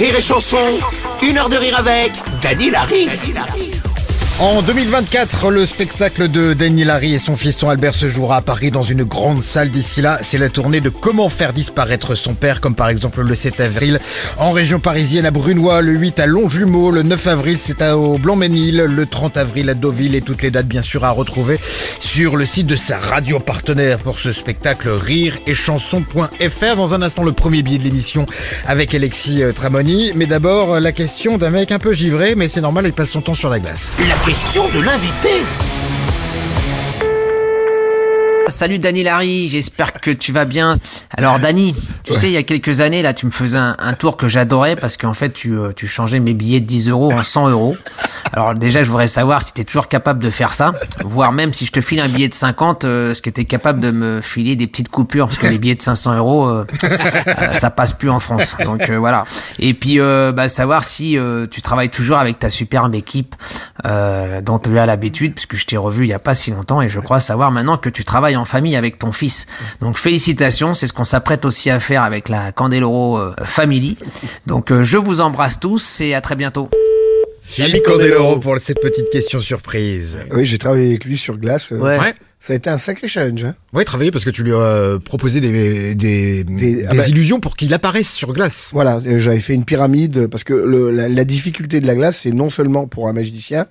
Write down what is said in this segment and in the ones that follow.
Rire et chanson, une heure de rire avec Dany Larry. En 2024, le spectacle de Danny Larry et son fiston Albert se jouera à Paris dans une grande salle. D'ici là, c'est la tournée de Comment faire disparaître son père, comme par exemple le 7 avril en région parisienne à Brunois, le 8 à Longjumeau, le 9 avril c'est au Blanc-Ménil, le 30 avril à Deauville et toutes les dates bien sûr à retrouver sur le site de sa radio partenaire pour ce spectacle rire et chanson.fr. Dans un instant, le premier billet de l'émission avec Alexis euh, Tramoni. Mais d'abord, la question d'un mec un peu givré, mais c'est normal, il passe son temps sur la glace. La question de l'invité. Salut Dani Larry, j'espère que tu vas bien. Alors Dani, tu sais, il y a quelques années, là, tu me faisais un, un tour que j'adorais parce qu'en fait, tu, euh, tu changeais mes billets de 10 euros en 100 euros. Alors déjà, je voudrais savoir si tu es toujours capable de faire ça, voire même si je te file un billet de 50, euh, est-ce que tu es capable de me filer des petites coupures? Parce que les billets de 500 euros, euh, euh, ça passe plus en France. Donc euh, voilà. Et puis, euh, bah, savoir si euh, tu travailles toujours avec ta superbe équipe euh, dont tu as l'habitude, puisque je t'ai revu il y a pas si longtemps et je crois savoir maintenant que tu travailles en famille avec ton fils. Donc félicitations, c'est ce qu'on s'apprête aussi à faire avec la Candeloro euh, Family. Donc euh, je vous embrasse tous et à très bientôt. Philippe Candeloro pour cette petite question surprise. Oui, j'ai travaillé avec lui sur glace. euh, Ouais. Ça a été un sacré challenge. Hein. Ouais, travailler parce que tu lui as euh, proposé des, des, des, ah bah- illusions pour qu'il apparaisse sur glace. Voilà, euh, j'avais fait une pyramide parce que le, la, la difficulté de la glace, c'est non seulement pour un magicien,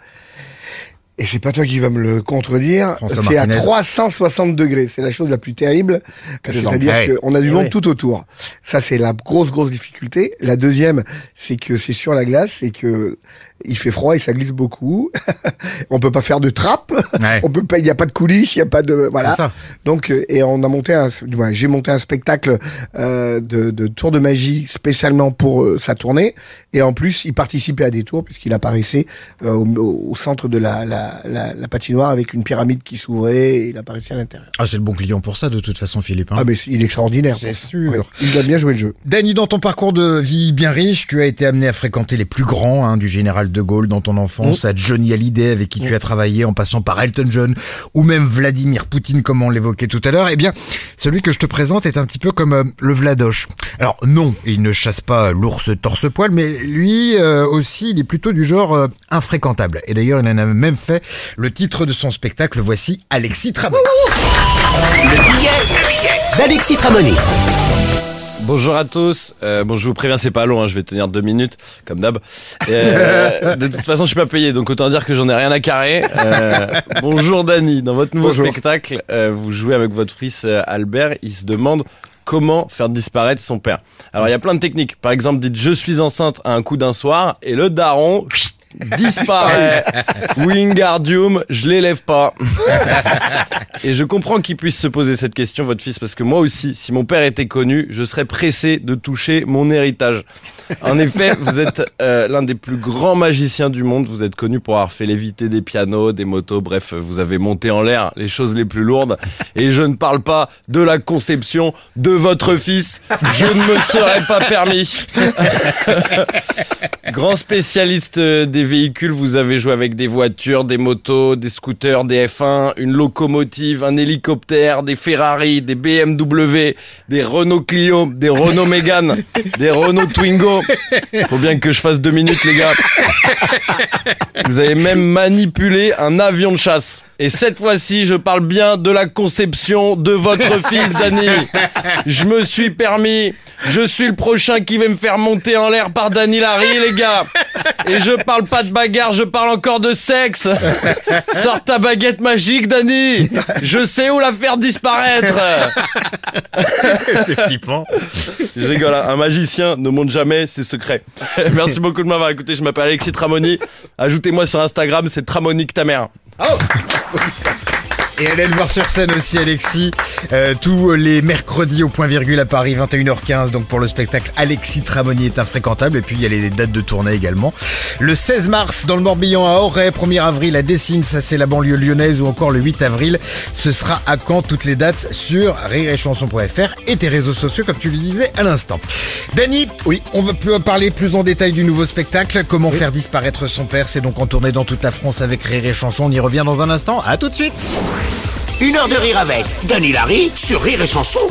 et c'est pas toi qui vas me le contredire, c'est à Martinez. 360 degrés. C'est la chose la plus terrible. C'est-à-dire qu'on a du Ah monde tout autour. Ça, c'est la grosse, grosse difficulté. La deuxième, c'est que c'est sur la glace, c'est que il fait froid et ça glisse beaucoup. on peut pas faire de trappe. Ouais. On peut pas, il n'y a pas de coulisses, il y a pas de, voilà. Ça. Donc, euh, et on a monté un, j'ai monté un spectacle euh, de, de tour de magie spécialement pour euh, sa tournée. Et en plus, il participait à des tours puisqu'il apparaissait euh, au, au centre de la, la, la, la patinoire avec une pyramide qui s'ouvrait et il apparaissait à l'intérieur. Ah, c'est le bon client pour ça, de toute façon, Philippe. hein. Ah, mais il est extraordinaire. C'est sûr. Ouais, il a bien joué le jeu. Danny, dans ton parcours de vie bien riche, tu as été amené à fréquenter les plus grands, hein, du général de Gaulle dans ton enfance, à Johnny Hallyday avec qui tu as travaillé, en passant par Elton John, ou même Vladimir Poutine, comme on l'évoquait tout à l'heure. Eh bien, celui que je te présente est un petit peu comme euh, le Vladoche. Alors non, il ne chasse pas l'ours torse-poil, mais lui euh, aussi, il est plutôt du genre euh, infréquentable. Et d'ailleurs, il en a même fait le titre de son spectacle. Voici Alexis Tramoni. Le billet, le billet d'Alexis Tramoni. Bonjour à tous. Euh, bon, je vous préviens, c'est pas long. hein, je vais tenir deux minutes, comme d'hab. Euh, de toute façon, je suis pas payé, donc autant dire que j'en ai rien à carrer. Euh, bonjour Dany. Dans votre nouveau Bonjour. spectacle, euh, vous jouez avec votre fils euh, Albert. Il se demande comment faire disparaître son père. Alors, il y a plein de techniques. Par exemple, dites je suis enceinte à un coup d'un soir et le daron disparaît. Wingardium, je l'élève pas. Et je comprends qu'il puisse se poser cette question, votre fils, parce que moi aussi, si mon père était connu, je serais pressé de toucher mon héritage. En effet, vous êtes euh, l'un des plus grands magiciens du monde. Vous êtes connu pour avoir fait léviter des pianos, des motos, bref, vous avez monté en l'air les choses les plus lourdes. Et je ne parle pas de la conception de votre fils. Je ne me serais pas permis. Grand spécialiste euh, des véhicules, vous avez joué avec des voitures, des motos, des scooters, des F1, une locomotive, un hélicoptère, des Ferrari, des BMW, des Renault Clio, des Renault Mégane, des Renault Twingo. Faut bien que je fasse deux minutes, les gars. Vous avez même manipulé un avion de chasse. Et cette fois-ci, je parle bien de la conception de votre fils, Dany. Je me suis permis. Je suis le prochain qui va me faire monter en l'air par Dany Larry, les gars. Et je parle pas de bagarre, je parle encore de sexe. Sors ta baguette magique, Dany. Je sais où la faire disparaître. C'est flippant. Je rigole, hein. un magicien ne montre jamais ses secrets. Merci beaucoup de m'avoir écouté. Je m'appelle Alexis Tramoni. Ajoutez-moi sur Instagram, c'est Tramonique ta mère. Et allez le voir sur scène aussi, Alexis. Euh, tous les mercredis au point virgule à Paris, 21h15. Donc pour le spectacle, Alexis Tramoni est infréquentable. Et puis il y a les dates de tournée également. Le 16 mars, dans le Morbihan à Auray. 1er avril à Dessines, ça c'est la banlieue lyonnaise. Ou encore le 8 avril, ce sera à Caen. Toutes les dates sur rireetchanson.fr et tes réseaux sociaux, comme tu le disais à l'instant. Dany, oui, on va parler plus en détail du nouveau spectacle. Comment faire disparaître son père? C'est donc en tournée dans toute la France avec Rire et Chanson. On y revient dans un instant. À tout de suite. Une heure de rire avec Dany Larry sur Rire et Chanson.